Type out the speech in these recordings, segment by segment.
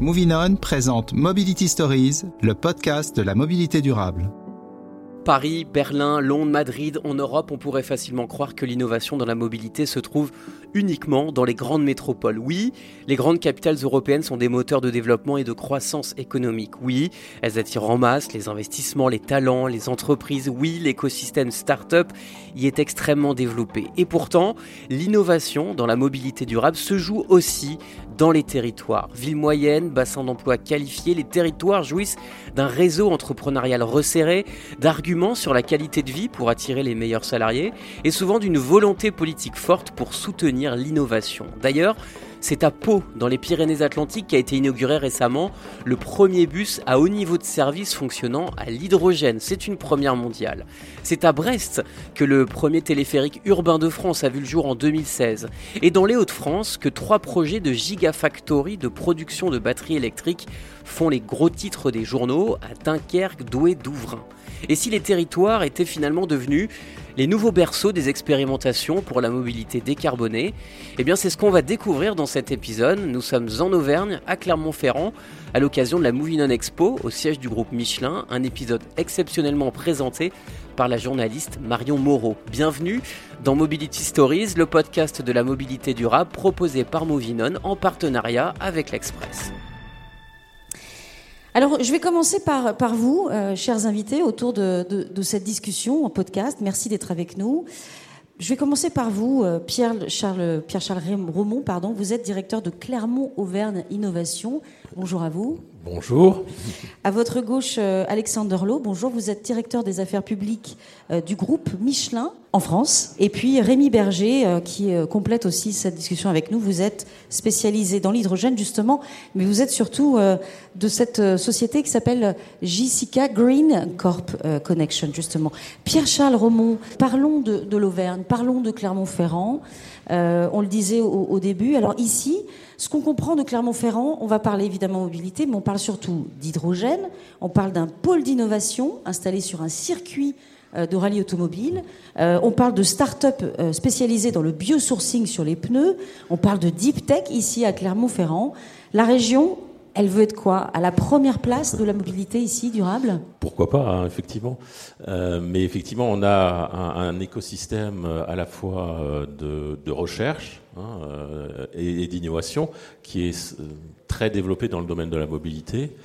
Moving On présente Mobility Stories, le podcast de la mobilité durable. Paris, Berlin, Londres, Madrid, en Europe, on pourrait facilement croire que l'innovation dans la mobilité se trouve uniquement dans les grandes métropoles. Oui, les grandes capitales européennes sont des moteurs de développement et de croissance économique. Oui, elles attirent en masse les investissements, les talents, les entreprises. Oui, l'écosystème start-up y est extrêmement développé. Et pourtant, l'innovation dans la mobilité durable se joue aussi dans les territoires. Villes moyennes, bassins d'emploi qualifiés, les territoires jouissent d'un réseau entrepreneurial resserré, d'arguments sur la qualité de vie pour attirer les meilleurs salariés et souvent d'une volonté politique forte pour soutenir l'innovation. D'ailleurs, c'est à Pau, dans les Pyrénées-Atlantiques, qu'a été inauguré récemment le premier bus à haut niveau de service fonctionnant à l'hydrogène. C'est une première mondiale. C'est à Brest que le premier téléphérique urbain de France a vu le jour en 2016. Et dans les Hauts-de-France, que trois projets de gigafactory de production de batteries électriques font les gros titres des journaux à Dunkerque, Douai, Douvrin. Et si les territoires étaient finalement devenus les nouveaux berceaux des expérimentations pour la mobilité décarbonée Eh bien, c'est ce qu'on va découvrir dans cet épisode. Nous sommes en Auvergne, à Clermont-Ferrand, à l'occasion de la Movie Non Expo, au siège du groupe Michelin, un épisode exceptionnellement présenté par la journaliste Marion Moreau. Bienvenue dans Mobility Stories, le podcast de la mobilité durable proposé par Movinon en partenariat avec l'Express. Alors, je vais commencer par, vous, euh, chers invités, autour de, cette discussion en podcast. Merci d'être avec nous. Je vais commencer par vous, euh, Pierre Charles, Pierre pardon. Vous êtes directeur de Clermont Auvergne Innovation. Bonjour à vous. Bonjour. À votre gauche, euh, Alexandre Lowe. Bonjour, vous êtes directeur des affaires publiques euh, du groupe Michelin en France. Et puis Rémi Berger, euh, qui complète aussi cette discussion avec nous. Vous êtes spécialisé dans l'hydrogène, justement, mais vous êtes surtout de cette société qui s'appelle JCK Green Corp Connection, justement. Pierre-Charles Romont, parlons de, l'Auvergne, parlons de Clermont-Ferrand. on le disait au, au début. Alors ici, ce qu'on comprend de Clermont-Ferrand, on va parler mobilité, mais on parle surtout d'hydrogène. On parle d'un pôle d'innovation installé sur un circuit euh, de rallye automobile. Euh, on parle de start-up euh, spécialisées dans le biosourcing sur les pneus. On parle de deep tech ici à Clermont-Ferrand. La région, elle veut être quoi? À la première place de la mobilité ici, durable? Pourquoi pas, hein, effectivement. mais effectivement, on a un, écosystème à la fois de recherche, Hein, euh, et, d'innovation qui est euh, très développé dans le domaine de la mobilité.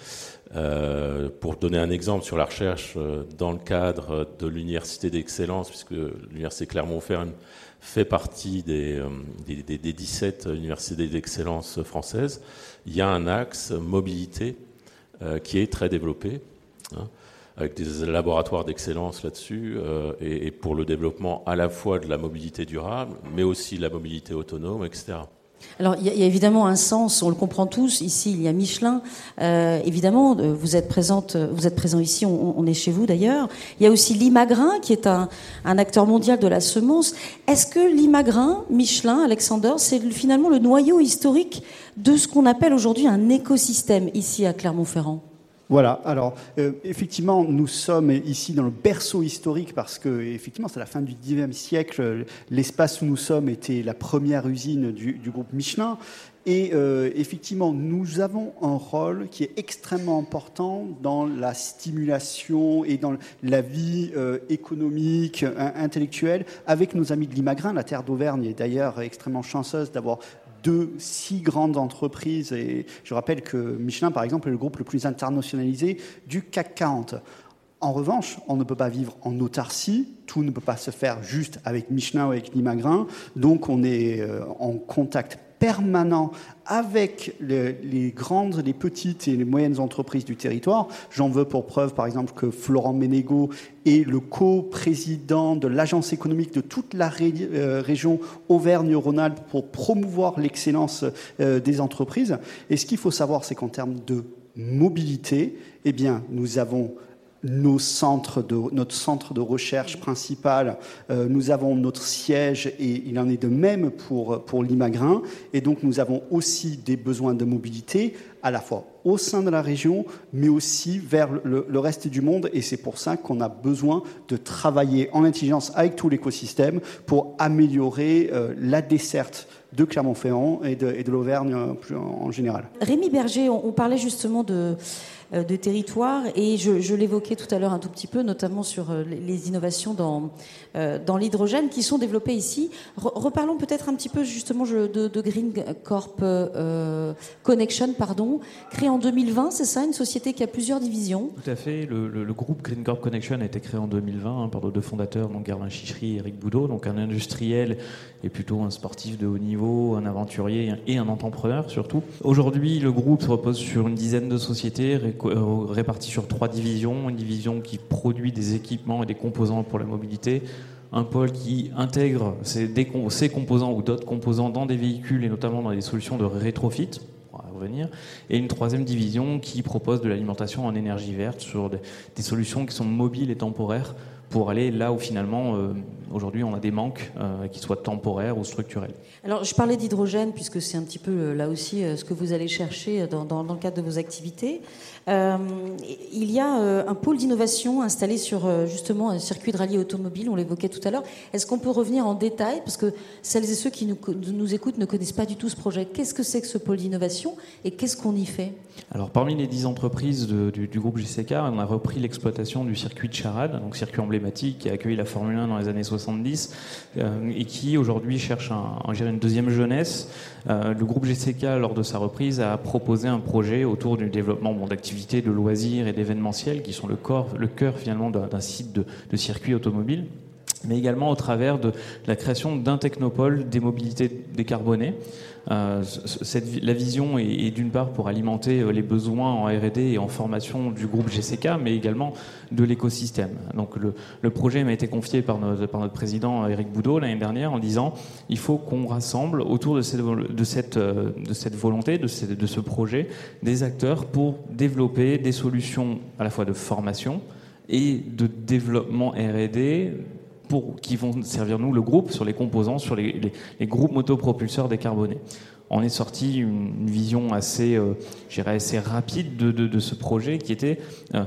Euh, pour donner un exemple sur la recherche dans le cadre de l'université d'excellence, puisque l'université Clermont-Ferrand fait partie des, des, des, 17 universités d'excellence françaises, il y a un axe mobilité qui est très développé. Hein avec des laboratoires d'excellence là-dessus, euh, et, pour le développement à la fois de la mobilité durable, mais aussi de la mobilité autonome, etc. Alors, il y, a évidemment un sens, on le comprend tous. Ici, il y a Michelin. Euh, évidemment, euh, vous êtes présente, vous êtes présent ici. On, est chez vous d'ailleurs. Il y a aussi Limagrin, qui est un, un acteur mondial de la semence. Est-ce que Limagrin, Michelin, Alexander, c'est finalement le noyau historique de ce qu'on appelle aujourd'hui un écosystème ici à Clermont-Ferrand? Voilà, alors euh, effectivement, nous sommes ici dans le berceau historique parce que, effectivement, c'est la fin du XIXe siècle. L'espace où nous sommes était la première usine du, groupe Michelin. Et euh, effectivement, nous avons un rôle qui est extrêmement important dans la stimulation et dans la vie euh, économique, intellectuelle, avec nos amis de Limagrin. La terre d'Auvergne est d'ailleurs extrêmement chanceuse d'avoir de six grandes entreprises. Et je rappelle que Michelin, par exemple, est le groupe le plus internationalisé du CAC 40. En revanche, on ne peut pas vivre en autarcie, tout ne peut pas se faire juste avec Michelin ou avec Limagrin, donc on est euh, en contact permanent avec les, grandes, les petites et les moyennes entreprises du territoire. J'en veux pour preuve, par exemple, que Florent Ménégo est le co-président de l'agence économique de toute la euh, région Auvergne-Rhône-Alpes pour promouvoir l'excellence euh, des entreprises. Et ce qu'il faut savoir, c'est qu'en termes de mobilité, eh bien, nous avons notre centre de recherche principal, euh, nous avons notre siège et il en est de même pour, pour l'Imagrin. Et donc nous avons aussi des besoins de mobilité à la fois au sein de la région, mais aussi vers le, reste du monde. Et c'est pour ça qu'on a besoin de travailler en intelligence avec tout l'écosystème pour améliorer euh, la desserte de Clermont-Ferrand et de, l'Auvergne en, en général. Rémi Berger, on, parlait justement de euh, de territoire. Et je, l'évoquais tout à l'heure un tout petit peu, notamment sur euh, les innovations dans, euh, dans l'hydrogène qui sont développées ici. reparlons peut-être un petit peu justement de, de Green Corp euh, Connection, pardon, créé en 2020, c'est ça, une société qui a plusieurs divisions Tout à fait. Le, groupe Green Corp Connection a été créé en 2020 hein, par nos deux fondateurs, donc Germain Chichery et Eric Boudot, donc un industriel et plutôt un sportif de haut niveau, un aventurier et un entrepreneur surtout. Aujourd'hui, le groupe se repose sur une dizaine de sociétés euh, réparti sur trois divisions. Une division qui produit des équipements et des composants pour la mobilité. Un pôle qui intègre ces, composants ou d'autres composants dans des véhicules et notamment dans des solutions de rétrofit. Et une troisième division qui propose de l'alimentation en énergie verte sur des solutions qui sont mobiles et temporaires pour aller là où finalement euh, aujourd'hui on a des manques, euh, qu'ils soient temporaires ou structurels. Alors je parlais d'hydrogène puisque c'est un petit peu euh, là aussi ce que vous allez chercher dans, dans, dans le cadre de vos activités. Euh, il y a euh, un pôle d'innovation installé sur euh, justement un circuit de rallye automobile, on l'évoquait tout à l'heure. Est-ce qu'on peut revenir en détail? Parce que celles et ceux qui nous, nous écoutent ne connaissent pas du tout ce projet. Qu'est-ce que c'est que ce pôle d'innovation et qu'est-ce qu'on y fait? Alors parmi les dix entreprises de, du, du, groupe GCK, on a repris l'exploitation du circuit de Charade, donc circuit emblématique qui a accueilli la Formule 1 dans les années 70 euh, et qui aujourd'hui cherche un, un, une deuxième jeunesse. Euh, le groupe GCK, lors de sa reprise, a proposé un projet autour du développement d'activités de loisirs et d'événementiel qui sont le, cœur finalement d'un site de circuit automobile mais également au travers de la création d'un technopole des mobilités décarbonées. Euh, la vision est, d'une part pour alimenter euh, les besoins en R&D et en formation du groupe GCK, mais également de l'écosystème. Donc le, projet m'a été confié par notre, président Eric Boudot l'année dernière en disant il faut qu'on rassemble autour de cette, euh, volonté, de de ce projet, des acteurs pour développer des solutions à la fois de formation et de développement R&D pour, qui vont servir nous, le groupe, sur les composants, sur les, groupes motopropulseurs décarbonés. On est sorti une, vision assez, euh, assez rapide de, de, de, ce projet qui était euh,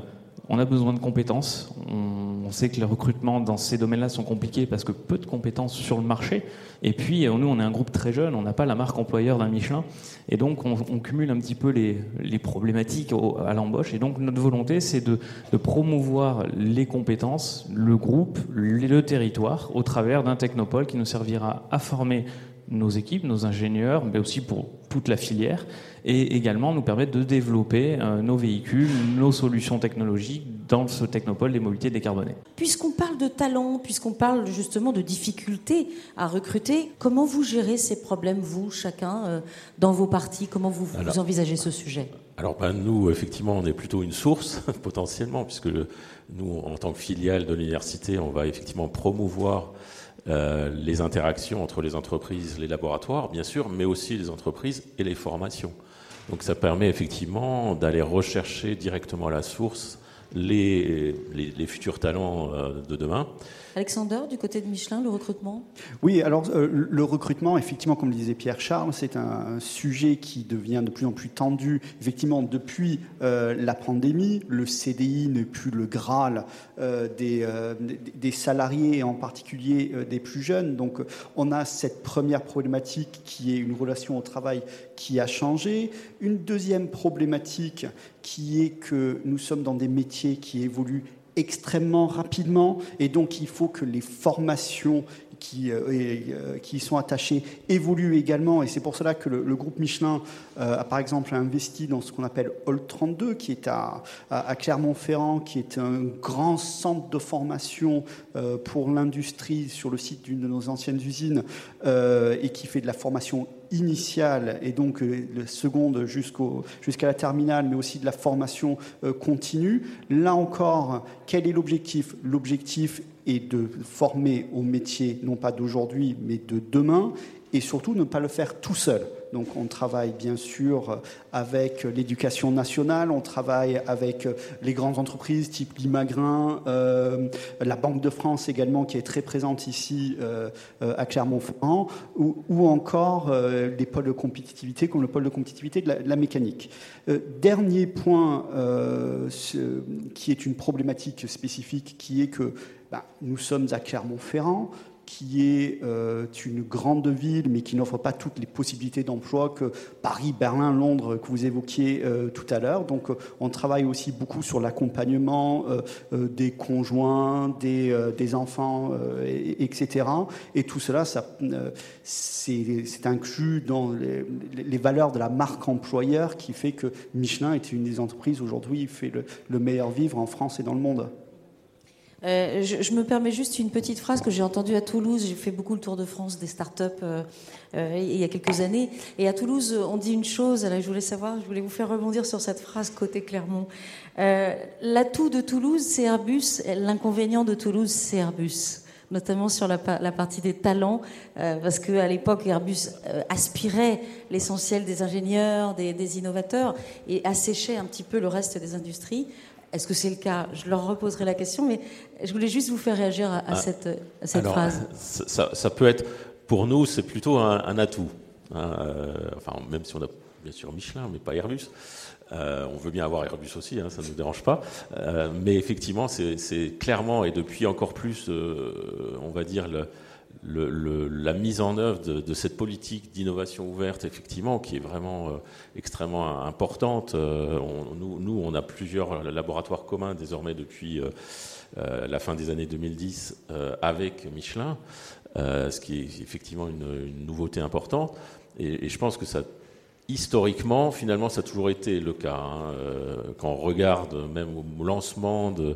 on a besoin de compétences. On, sait que les recrutements dans ces domaines-là sont compliqués parce que peu de compétences sur le marché. Et puis, nous, on est un groupe très jeune, on n'a pas la marque employeur d'un Michelin. Et donc, on, cumule un petit peu les, problématiques à l'embauche. Et donc, notre volonté, c'est de, de, promouvoir les compétences, le groupe, le, le territoire, au travers d'un technopole qui nous servira à former nos équipes, nos ingénieurs, mais aussi pour toute la filière, et également nous permettre de développer euh, nos véhicules, nos solutions technologiques dans ce technopole des mobilités décarbonées. Puisqu'on parle de talent, puisqu'on parle justement de difficultés à recruter, comment vous gérez ces problèmes, vous, chacun, euh, dans vos partis Comment vous, alors, vous envisagez ce sujet? Alors, ben, nous, effectivement, on est plutôt une source, potentiellement, puisque le, nous, en tant que filiale de l'université, on va effectivement promouvoir euh, les interactions entre les entreprises, les laboratoires, bien sûr, mais aussi les entreprises et les formations. Donc ça permet effectivement d'aller rechercher directement à la source les, les, les futurs talents euh, de demain. Alexander, du côté de Michelin, le recrutement? Oui, alors euh, le recrutement, effectivement, comme le disait Pierre Charles, c'est un, sujet qui devient de plus en plus tendu. Effectivement, depuis euh, la pandémie, le CDI n'est plus le Graal euh, des, des, salariés, et en particulier des plus jeunes. Donc on a cette première problématique qui est une relation au travail qui a changé. Une deuxième problématique qui est que nous sommes dans des métiers qui évoluent extrêmement rapidement et donc il faut que les formations qui, euh, euh, qui sont attachées évoluent également et c'est pour cela que le, groupe Michelin euh, a par exemple investi dans ce qu'on appelle Hall 32 qui est à, Clermont-Ferrand qui est un grand centre de formation pour l'industrie sur le site d'une de nos anciennes usines et qui fait de la formation initiale et donc le seconde jusqu'à la terminale, mais aussi de la formation continue. Là encore, quel est l'objectif? L'objectif est de former au métier non pas d'aujourd'hui, mais de demain et surtout ne pas le faire tout seul. Donc on travaille bien sûr avec l'éducation nationale, on travaille avec les grandes entreprises type Limagrin, euh, la Banque de France également qui est très présente ici euh, à Clermont-Ferrand, ou, encore euh, les pôles de compétitivité comme le pôle de compétitivité de la, mécanique. dernier point qui est une problématique spécifique, qui est que bah, nous sommes à Clermont-Ferrand, qui est euh, une grande ville, mais qui n'offre pas toutes les possibilités d'emploi que Paris, Berlin, Londres, que vous évoquiez euh, tout à l'heure. Donc, euh, on travaille aussi beaucoup sur l'accompagnement des conjoints, des, enfants, etc. Et tout cela, c'est inclus dans les, valeurs de la marque employeur qui fait que Michelin est une des entreprises aujourd'hui qui fait le meilleur vivre en France et dans le monde. Euh, je, me permets juste une petite phrase que j'ai entendue à Toulouse. J'ai fait beaucoup le tour de France des startups euh, euh, il y a quelques années. Et à Toulouse, on dit une chose. Je voulais savoir, je voulais vous faire rebondir sur cette phrase côté Clermont. L'atout de Toulouse, c'est Airbus. L'inconvénient de Toulouse, c'est Airbus notamment sur la, partie des talents, parce qu'à l'époque, Airbus aspirait l'essentiel des ingénieurs, des, innovateurs, et asséchait un petit peu le reste des industries. Est-ce que c'est le cas? Je leur reposerai la question, mais je voulais juste vous faire réagir à, ah. cette, phrase. Ça, peut être, pour nous, c'est plutôt un, atout. Hein, euh, enfin, même si on a bien sûr Michelin, mais pas Airbus. Euh, on veut bien avoir Airbus aussi, hein, ça ne nous dérange pas. Euh, mais effectivement, c'est clairement, et depuis encore plus, on va dire, le, la mise en œuvre de, cette politique d'innovation ouverte, effectivement, qui est vraiment euh, extrêmement importante. Euh, nous, on a plusieurs laboratoires communs désormais depuis euh, la fin des années 2010 avec Michelin, ce qui est effectivement une, nouveauté importante. Et, je pense que ça, historiquement, finalement, ça a toujours été le cas. Hein. Quand on regarde même au lancement de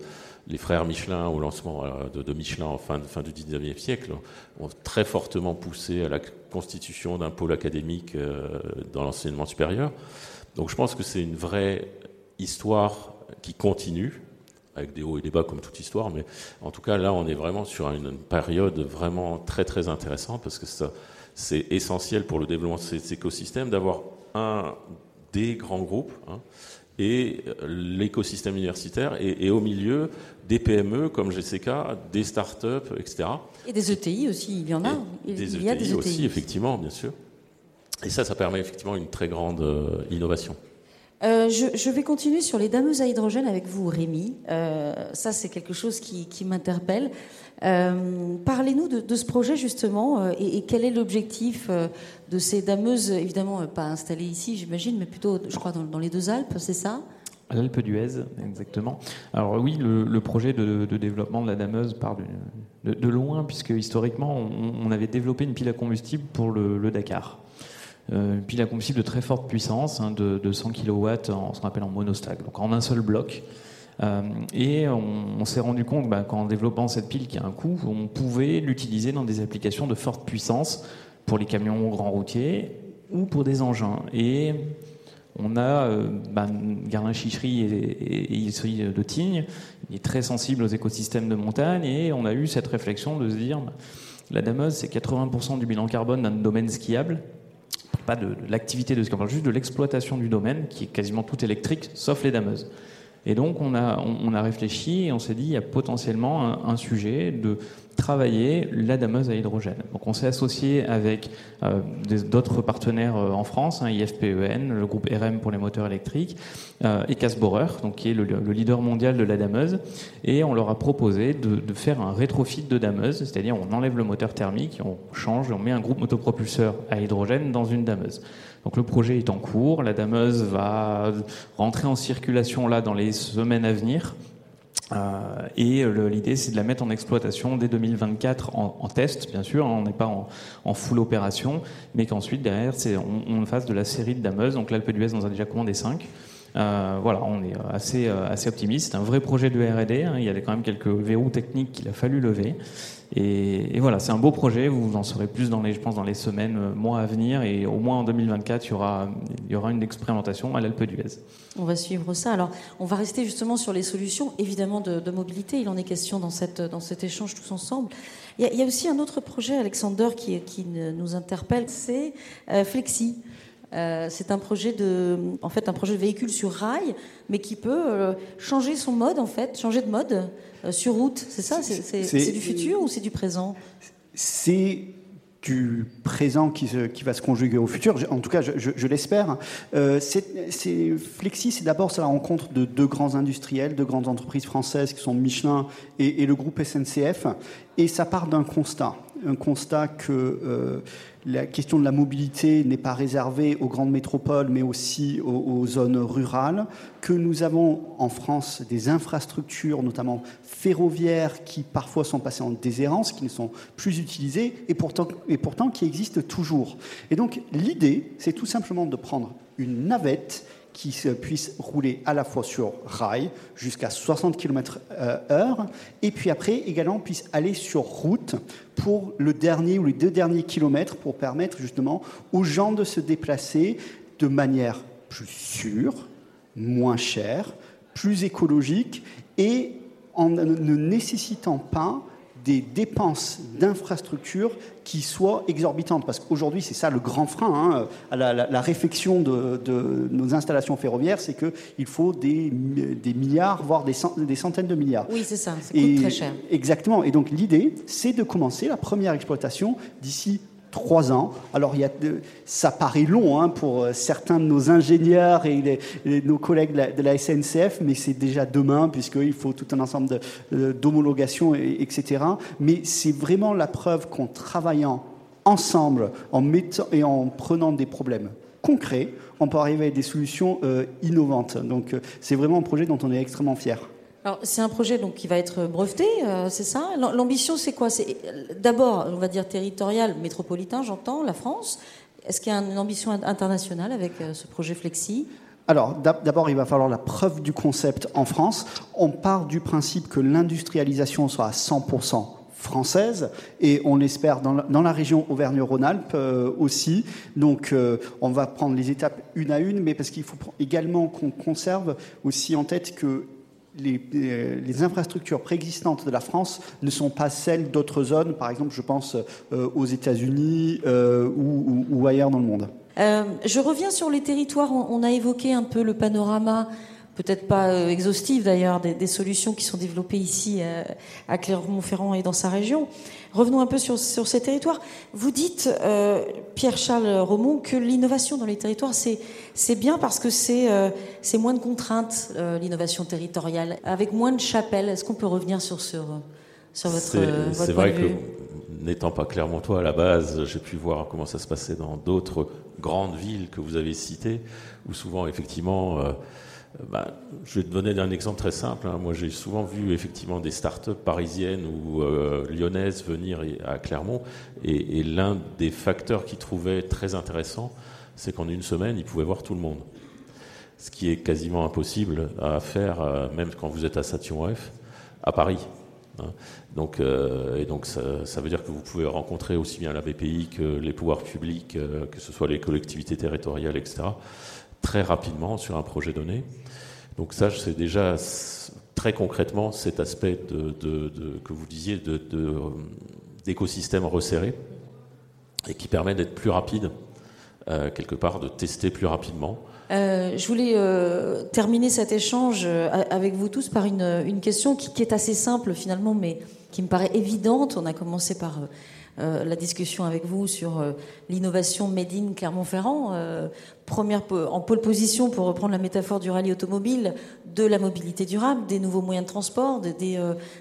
frères Michelin, au lancement euh, de, Michelin en fin, fin du 19e siècle, ont très fortement poussé à la constitution d'un pôle académique euh, dans l'enseignement supérieur. Donc je pense que c'est une vraie histoire qui continue, avec des hauts et des bas comme toute histoire, mais en tout cas là on est vraiment sur une, période vraiment très très intéressante parce que c'est essentiel pour le développement de ces écosystèmes d'avoir un des grands groupes. Hein, et euh, l'écosystème universitaire, et, au milieu des PME comme GCK, des startups, etc. Et des ETI aussi, il y en a. il, des y a des ETI aussi, effectivement, bien sûr. Et ça, ça permet effectivement une très grande euh, innovation. Euh, je, vais continuer sur les dameuses à hydrogène avec vous, Rémi. ça, c'est quelque chose qui, m'interpelle. Parlez-nous de, ce projet justement et, quel est l'objectif de ces dameuses, évidemment pas installées ici, j'imagine, mais plutôt, je crois, dans, les deux Alpes, c'est ça? l'Alpe d'Huez, exactement. Alors oui, le, projet de, développement de la dameuse part de, loin, puisque historiquement, on, avait développé une pile à combustible pour le, Dakar. Euh, une pile à combustible de très forte puissance, hein, de, 100 kW, en, ce qu'on appelle en monostack, donc en un seul bloc. Euh, et on, s'est rendu compte bah, qu'en développant cette pile qui a un coût, on pouvait l'utiliser dans des applications de forte puissance pour les camions grands routiers ou pour des engins. Et on a euh, bah, Garlin-Chicherie et, et, de Tignes, il est très sensible aux écosystèmes de montagne, et on a eu cette réflexion de se dire, bah, la Dameuse, c'est 80% du bilan carbone d'un domaine skiable, pas de, l'activité de ski, on parle juste de l'exploitation du domaine, qui est quasiment tout électrique, sauf les Dameuses. Et donc on a, on, a réfléchi et on s'est dit, il y a potentiellement un sujet de travailler la dameuse à hydrogène. Donc on s'est associé avec euh, d'autres partenaires euh, en France, hein, IFPEN, le groupe RM pour les moteurs électriques, euh, et Casborer, donc qui est le, leader mondial de la dameuse, et on leur a proposé de, faire un rétrofit de dameuse, c'est-à-dire on enlève le moteur thermique, on change, on met un groupe motopropulseur à hydrogène dans une dameuse. Donc le projet est en cours, la dameuse va rentrer en circulation là dans les semaines à venir. Euh, et l'idée, c'est de la mettre en exploitation dès 2024 en, test, bien sûr. Hein, on n'est pas en, full opération, mais qu'ensuite, derrière, on, on, fasse de la série de dameuses. Donc l'Alpe d'Huez, on a déjà commandé 5. Voilà, on est assez, assez optimiste. C'est un vrai projet de R&D. Hein. il y a quand même quelques verrous techniques qu'il a fallu lever. Et, voilà, c'est un beau projet. Vous en saurez plus dans les, je pense, dans les semaines, euh, mois à venir. Et au moins en 2024, il y aura, une expérimentation à l'Alpe d'Huez. On va suivre ça. Alors, on va rester justement sur les solutions, évidemment, de, mobilité. Il en est question dans, cette, dans cet échange tous ensemble. Il y a, aussi un autre projet, Alexander, qui, nous interpelle, c'est euh, Flexi. Euh, c'est un projet de, en fait, un projet de véhicule sur rail, mais qui peut changer son mode, en fait, changer de mode. Euh, sur route, c'est ça C'est du futur ou c'est du présent? C'est du présent qui, qui, va se conjuguer au futur, en tout cas je, l'espère. Euh, c'est Flexi, c'est d'abord la rencontre de deux grands industriels, deux grandes entreprises françaises qui sont Michelin et, le groupe SNCF, et ça part d'un constat, un constat que euh, la question de la mobilité n'est pas réservée aux grandes métropoles, mais aussi aux, zones rurales, que nous avons en France des infrastructures, notamment ferroviaires, qui parfois sont passées en déshérence, qui ne sont plus utilisées, et pourtant, et pourtant qui existent toujours. Et donc l'idée, c'est tout simplement de prendre une navette qui puisse rouler à la fois sur rail jusqu'à 60 km heure et puis après également puisse aller sur route pour le dernier ou les deux derniers kilomètres pour permettre justement aux gens de se déplacer de manière plus sûre, moins chère, plus écologique et en ne nécessitant pas des dépenses d'infrastructures qui soient exorbitantes. Parce qu'aujourd'hui, c'est ça le grand frein hein, à la, réflexion de, nos installations ferroviaires, c'est qu'il faut des, des, milliards, voire des, des, centaines de milliards. Oui, c'est ça, ça coûte très cher. Exactement. Et donc l'idée, c'est de commencer la première exploitation d'ici trois ans. Alors, il y a, ça paraît long hein, pour euh, certains de nos ingénieurs et, nos collègues de la, SNCF, mais c'est déjà demain, puisqu'il faut tout un ensemble d'homologation, etc. Mais c'est vraiment la preuve qu'en travaillant ensemble, en mettant et en prenant des problèmes concrets, on peut arriver à des solutions euh, innovantes. Donc, euh, c'est vraiment un projet dont on est extrêmement fier. C'est un projet donc, qui va être breveté, euh, c'est ça? L'ambition, c'est quoi? C'est d'abord, on va dire territorial, métropolitain, j'entends, la France. Est-ce qu'il y a une ambition internationale avec euh, ce projet Flexi? Alors, d'abord, il va falloir la preuve du concept en France. On part du principe que l'industrialisation soit à 100% française et on l'espère dans, la région Auvergne-Rhône-Alpes euh, aussi. Donc on va prendre les étapes une à une, mais parce qu'il faut également qu'on conserve aussi en tête que euh, les, infrastructures préexistantes de la France ne sont pas celles d'autres zones, par exemple, je pense euh, aux États-Unis euh, ou, ailleurs dans le monde. je reviens sur les territoires. On, a évoqué un peu le panorama, peut-être pas exhaustif d'ailleurs, des, solutions qui sont développées ici à Clermont-Ferrand et dans sa région. Revenons un peu sur, sur ces territoires. Vous dites, euh, Pierre-Charles Romont, que l'innovation dans les territoires, c'est bien parce que c'est euh, moins de contraintes, euh, l'innovation territoriale, avec moins de chapelles. Est-ce qu'on peut revenir sur, sur, sur votre, votre C'est vrai que, n'étant pas clairement toi à la base, j'ai pu voir comment ça se passait dans d'autres grandes villes que vous avez citées, où souvent, effectivement, euh, bah, je vais te donner un exemple très simple. Hein. Moi, j'ai souvent vu effectivement des startups parisiennes ou euh, lyonnaises venir à Clermont, et, l'un des facteurs qu'ils trouvaient très intéressant, c'est qu'en une semaine, ils pouvaient voir tout le monde. Ce qui est quasiment impossible à faire, euh, même quand vous êtes à Station F, à Paris. Hein. Donc, et donc ça, veut dire que vous pouvez rencontrer aussi bien la BPI que les pouvoirs publics, que ce soit les collectivités territoriales, etc très rapidement sur un projet donné. Donc ça, c'est déjà très concrètement cet aspect de, que vous disiez d'écosystème resserré et qui permet d'être plus rapide, euh, quelque part, de tester plus rapidement. Euh, je voulais euh, terminer cet échange avec vous tous par une, question qui, est assez simple finalement, mais qui me paraît évidente. On a commencé par la discussion avec vous sur euh, l'innovation Made in Clermont-Ferrand, euh, première en pole position, pour reprendre la métaphore du rallye automobile, de la mobilité durable, des nouveaux moyens de transport, des,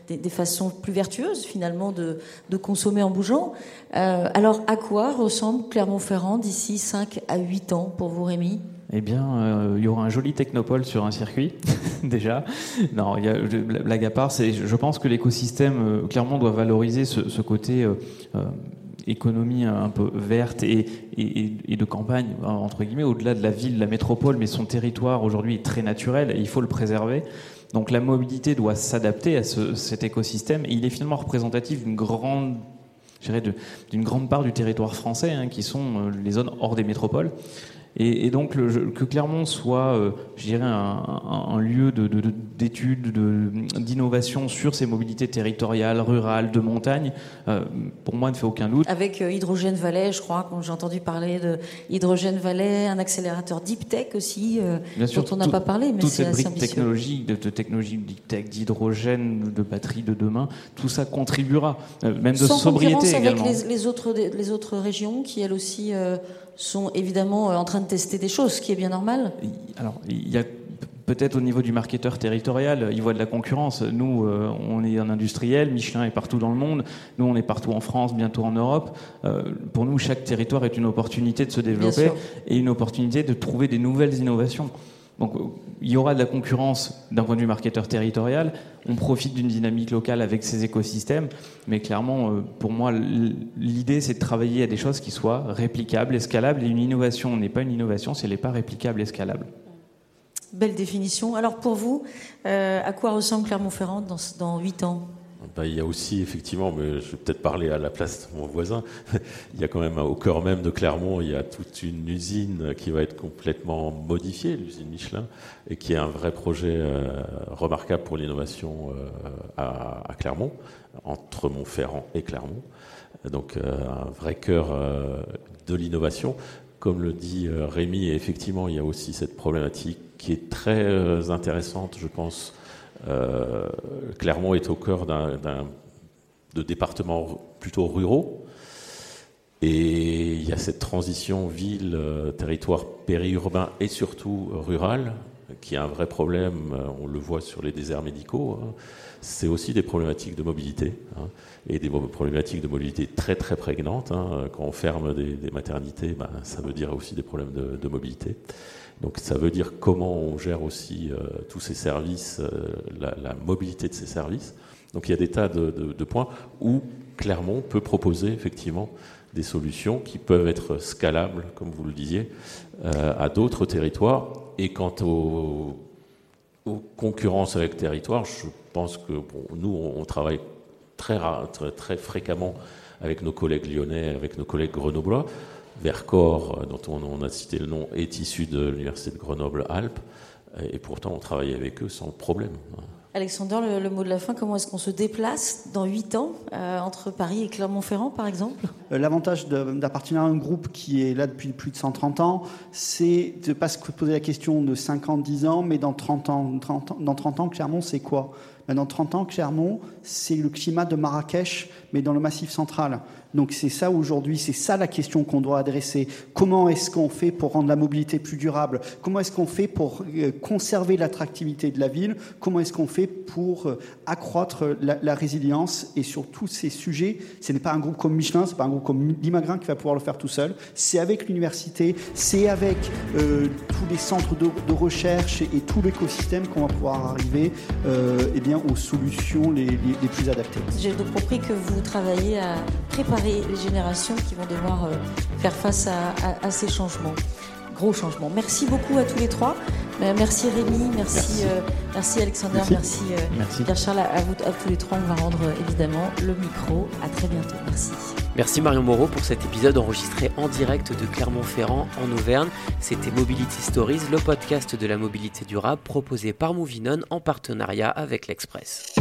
des, façons plus vertueuses finalement de, de consommer en bougeant. alors à quoi ressemble Clermont-Ferrand d'ici 5 à 8 ans pour vous Rémi? Eh bien, euh, il y aura un joli technopole sur un circuit, déjà. Non, blague à part, je pense que l'écosystème, euh, clairement, doit valoriser ce, côté euh, économie un peu verte et, et, de campagne, entre guillemets, au-delà de la ville, la métropole, mais son territoire aujourd'hui est très naturel et il faut le préserver. Donc la mobilité doit s'adapter à cet écosystème et il est finalement représentatif d'une grande d'une grande part du territoire français, hein, qui sont les zones hors des métropoles. Et, donc que Clermont soit, euh, je dirais, un, lieu d'études, d'innovation sur ces mobilités territoriales, rurales, de montagne, euh, pour moi ne fait aucun doute. Avec euh, Hydrogène Valley, je crois, quand j'ai entendu parler de Hydrogène Valley, un accélérateur Deep Tech aussi, Bien dont on n'a pas parlé, mais cette brique technologique, de, de, technologie Deep Tech, d'hydrogène, de batterie de demain, tout ça contribuera, même de sobriété également. avec les, autres, les autres régions qui elles aussi sont évidemment euh, en train de tester des choses, ce qui est bien normal. Alors, il y a peut-être au niveau du marketeur territorial, il voit de la concurrence. Nous, euh, on est un industriel, Michelin est partout dans le monde, nous, on est partout en France, bientôt en Europe. Euh, pour nous, chaque territoire est une opportunité de se développer et une opportunité de trouver des nouvelles innovations. Donc il y aura de la concurrence d'un point de vue marketeur territorial. On profite d'une dynamique locale avec ces écosystèmes, mais clairement, euh, pour moi, l'idée c'est de travailler à des choses qui soient réplicables, escalables. Et une innovation n'est pas une innovation si elle n'est pas réplicable, escalable. Belle définition. Alors pour vous, euh, à quoi ressemble Clermont-Ferrand dans, huit ans? Bah, il y a aussi, effectivement, mais je vais peut-être parler à la place de mon voisin, il y a quand même au cœur même de Clermont, il y a toute une usine qui va être complètement modifiée, l'usine Michelin, et qui est un vrai projet euh, remarquable pour l'innovation euh, à, Clermont, entre Montferrand et Clermont. Donc euh, un vrai cœur de l'innovation. Comme le dit Rémi, effectivement, il y a aussi cette problématique qui est très intéressante, je pense, Clermont est au cœur d'un, de départements plutôt ruraux. Et il y a cette transition ville, euh, territoire périurbain et surtout rural, qui est un vrai problème. Euh, on le voit sur les déserts médicaux. Hein. C'est aussi des problématiques de mobilité, hein, et des problématiques de mobilité très très prégnantes. Hein. Quand on ferme des, maternités, ben, ça veut dire aussi des problèmes de mobilité. Donc ça veut dire comment on gère aussi euh, tous ces services, euh, la, mobilité de ces services. Donc il y a des tas de, points où Clermont peut proposer effectivement des solutions qui peuvent être scalables, comme vous le disiez, euh, à d'autres territoires. Et quant aux, concurrences avec territoires, je pense que nous, on, travaille très, très, très fréquemment avec nos collègues lyonnais, avec nos collègues grenoblois. Vercors, euh, dont on, a cité le nom, est issu de l'université de Grenoble-Alpes, et pourtant on travaille avec eux sans problème. Alexandre, le, mot de la fin, comment est-ce qu'on se déplace dans 8 ans euh, entre Paris et Clermont-Ferrand, par exemple? Euh, L'avantage d'appartenir à un groupe qui est là depuis plus de 130 ans, c'est de ne pas se poser la question de 5 ans, 10 ans, mais dans 30 ans, 30 ans, dans 30 ans Clermont, c'est quoi? Dans 30 ans, Clermont, c'est le climat de Marrakech, mais dans le massif central. Donc c'est ça aujourd'hui, c'est ça la question qu'on doit adresser. Comment est-ce qu'on fait pour rendre la mobilité plus durable? Comment est-ce qu'on fait pour euh, conserver l'attractivité de la ville? Comment est-ce qu'on fait pour euh, accroître la, résilience? Et sur tous ces sujets, ce n'est pas un groupe comme Michelin, ce n'est pas un groupe comme Limagrin qui va pouvoir le faire tout seul. C'est avec l'université, c'est avec euh, tous les centres de, recherche et, tout l'écosystème qu'on va pouvoir arriver eh bien, aux solutions les, les plus adaptées. J'ai donc compris que vous travaillez à préparer les générations qui vont devoir euh, faire face à, ces changements, gros changements. Merci beaucoup à tous les trois. Euh, merci Rémi, merci, merci, euh, Alexander, merci, Pierre-Charles, à, vous, à tous les trois. On va rendre évidemment le micro. À très bientôt. Merci. Merci Marion Moreau pour cet épisode enregistré en direct de Clermont-Ferrand en Auvergne. C'était Mobility Stories, le podcast de la mobilité durable proposé par Movinon en partenariat avec l'Express.